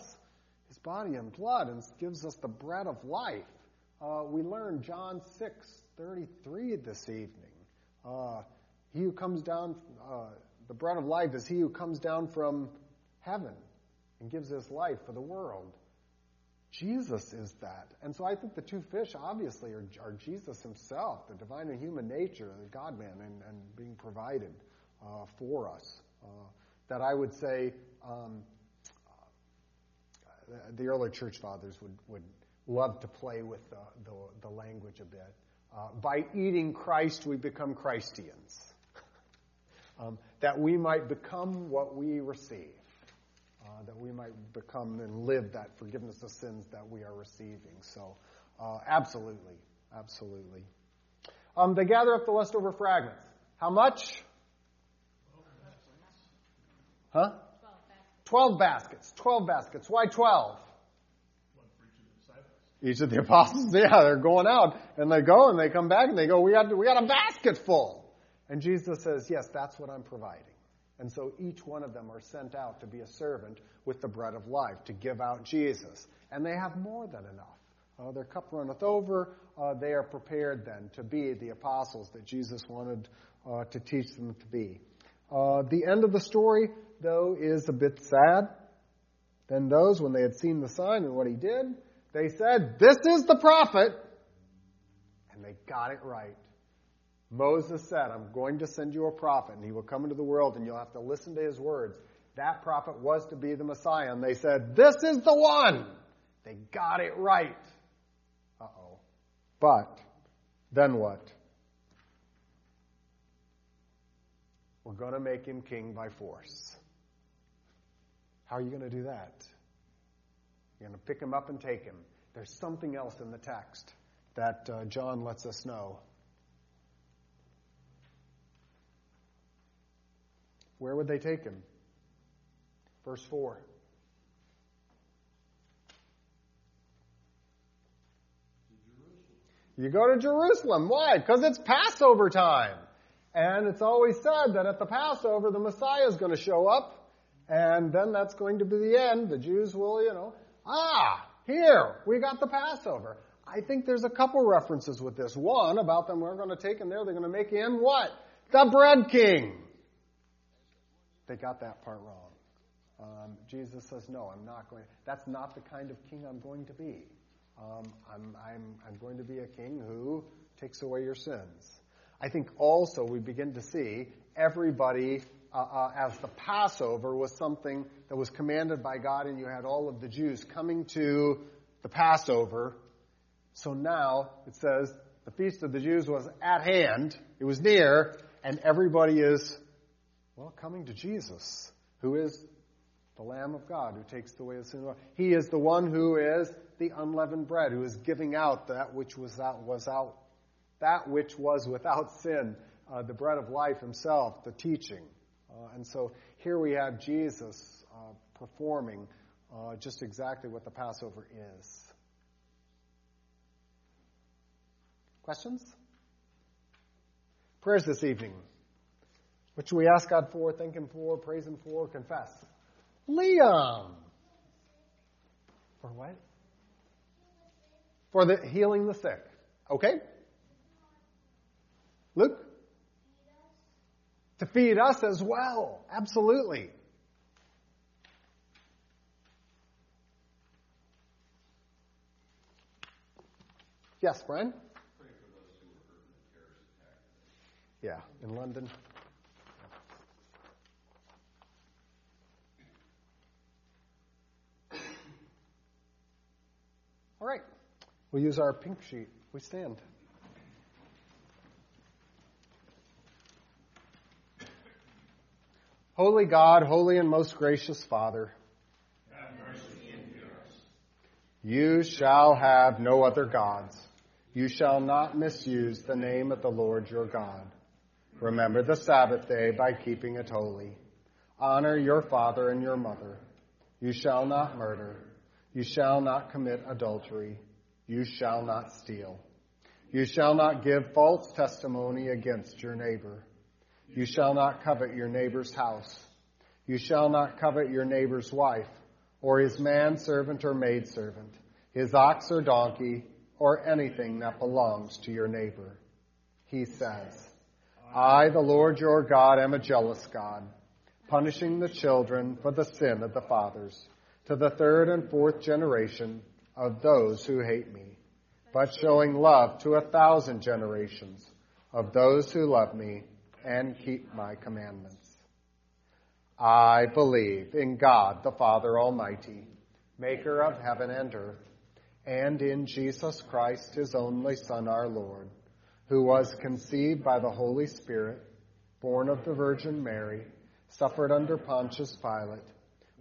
his body and blood and gives us the bread of life. Uh, we learn John 6 33 this evening. Uh, he who comes down, uh, the bread of life is he who comes down from heaven and gives his life for the world. Jesus is that. And so I think the two fish obviously are, are Jesus himself, the divine and human nature, the God man, and, and being provided uh, for us. Uh, that I would say um, uh, the early church fathers would, would love to play with the, the, the language a bit. Uh, by eating Christ, we become Christians. um, that we might become what we receive. Uh, that we might become and live that forgiveness of sins that we are receiving. So, uh, absolutely, absolutely. Um, they gather up the leftover fragments. How much? Huh? Twelve baskets. Twelve baskets. Twelve baskets. Why twelve? Each of the. Apostles, yeah, they're going out and they go and they come back and they go, we got, we got a basket full. And Jesus says, yes, that's what I'm providing. And so each one of them are sent out to be a servant with the bread of life, to give out Jesus. And they have more than enough. Uh, their cup runneth over. Uh, they are prepared then to be the apostles that Jesus wanted uh, to teach them to be. Uh, the end of the story, though, is a bit sad. Then those, when they had seen the sign and what he did, they said, This is the prophet. And they got it right. Moses said, I'm going to send you a prophet, and he will come into the world, and you'll have to listen to his words. That prophet was to be the Messiah. And they said, This is the one. They got it right. Uh oh. But then what? We're going to make him king by force. How are you going to do that? You're going to pick him up and take him. There's something else in the text that uh, John lets us know. Where would they take him? Verse 4. You go to Jerusalem. Why? Because it's Passover time. And it's always said that at the Passover, the Messiah is going to show up. And then that's going to be the end. The Jews will, you know, ah, here, we got the Passover. I think there's a couple references with this. One about them, we're going to take him there, they're going to make him what? The bread king. They got that part wrong. Um, Jesus says, no, I'm not going. That's not the kind of king I'm going to be. Um, I'm, I'm, I'm going to be a king who takes away your sins. I think also we begin to see everybody uh, uh, as the Passover was something that was commanded by God, and you had all of the Jews coming to the Passover. So now it says the feast of the Jews was at hand, it was near, and everybody is, well, coming to Jesus, who is the Lamb of God who takes away the sin of the world. He is the one who is the unleavened bread, who is giving out that which was out, was out that which was without sin, uh, the bread of life himself, the teaching. Uh, and so here we have Jesus uh, performing uh, just exactly what the Passover is. Questions? Prayers this evening. What should we ask God for, thank Him for, praise Him for, confess? Liam! For what? For the healing the sick. Okay? Luke? To feed us as well. Absolutely. Yes, Brian? Pray for those who were hurt in the terrorist attack. Yeah, in London. All right. We'll use our pink sheet. We stand. Holy God, holy and most gracious Father, have mercy and us. you shall have no other gods. You shall not misuse the name of the Lord your God. Remember the Sabbath day by keeping it holy. Honor your father and your mother. You shall not murder. You shall not commit adultery. You shall not steal. You shall not give false testimony against your neighbor. You shall not covet your neighbor's house. You shall not covet your neighbor's wife, or his manservant or maidservant, his ox or donkey, or anything that belongs to your neighbor. He says, I, the Lord your God, am a jealous God, punishing the children for the sin of the fathers, to the third and fourth generation of those who hate me, but showing love to a thousand generations of those who love me and keep my commandments. I believe in God the Father Almighty, maker of heaven and earth, and in Jesus Christ, his only Son, our Lord, who was conceived by the Holy Spirit, born of the Virgin Mary, suffered under Pontius Pilate,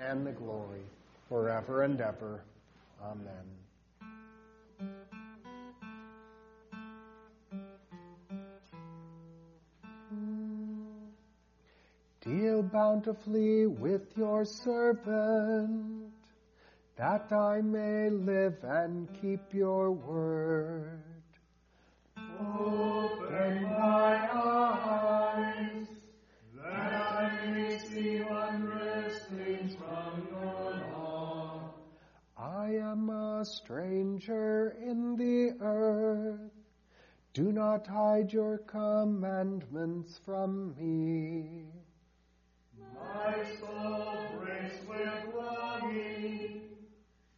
and the glory, forever and ever. Amen. Deal bountifully with your servant, that I may live and keep your word. Open my eyes, that I may see wondrous a stranger in the earth. Do not hide your commandments from me. My soul breaks with longing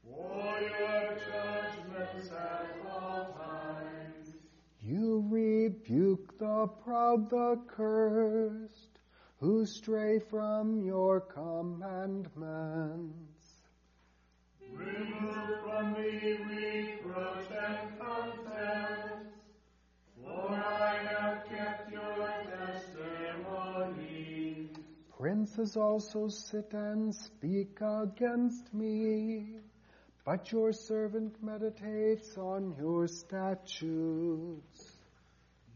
for your judgments at all times. You rebuke the proud, the cursed, who stray from your commandments. Remove from me reproach and contempt, for I have kept your testimony. Princes also sit and speak against me, but your servant meditates on your statutes.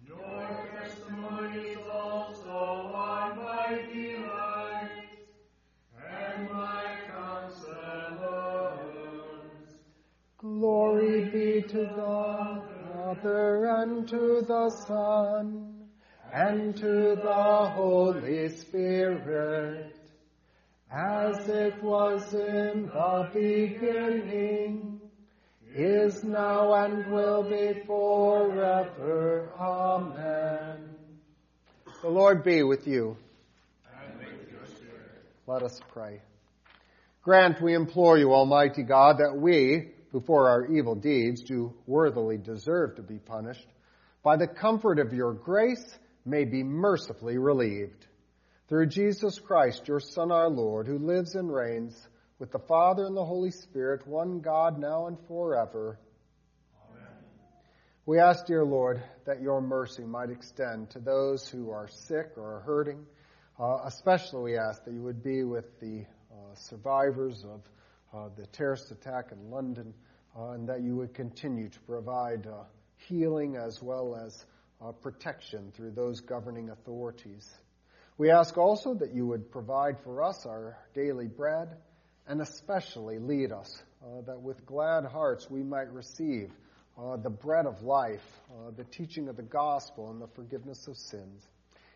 Your testimonies also are my delight, Glory be to the Father and to the Son and to the Holy Spirit, as it was in the beginning, is now, and will be forever. Amen. The Lord be with you. Let us pray. Grant, we implore you, Almighty God, that we, who for our evil deeds do worthily deserve to be punished, by the comfort of your grace may be mercifully relieved. Through Jesus Christ, your Son, our Lord, who lives and reigns with the Father and the Holy Spirit, one God, now and forever. Amen. We ask, dear Lord, that your mercy might extend to those who are sick or are hurting. Uh, especially, we ask that you would be with the uh, survivors of uh, the terrorist attack in London, uh, and that you would continue to provide uh, healing as well as uh, protection through those governing authorities. We ask also that you would provide for us our daily bread and especially lead us, uh, that with glad hearts we might receive uh, the bread of life, uh, the teaching of the gospel, and the forgiveness of sins.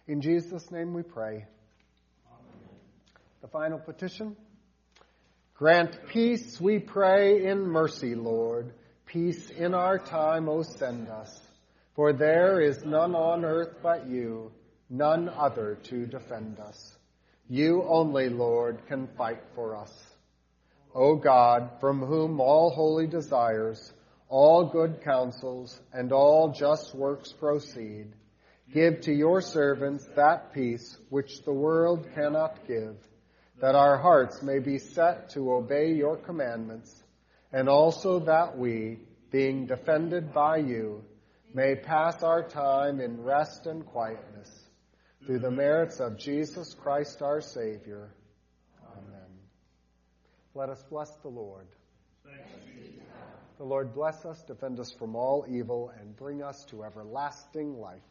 In Jesus' name we pray. Amen. The final petition. Grant peace, we pray, in mercy, Lord. Peace in our time, O send us. For there is none on earth but you, none other to defend us. You only, Lord, can fight for us. O God, from whom all holy desires, all good counsels, and all just works proceed, give to your servants that peace which the world cannot give, that our hearts may be set to obey your commandments, and also that we, being defended by you, may pass our time in rest and quietness, through the merits of Jesus Christ our Savior. Amen. Let us bless the Lord. The Lord bless us, defend us from all evil, and bring us to everlasting life.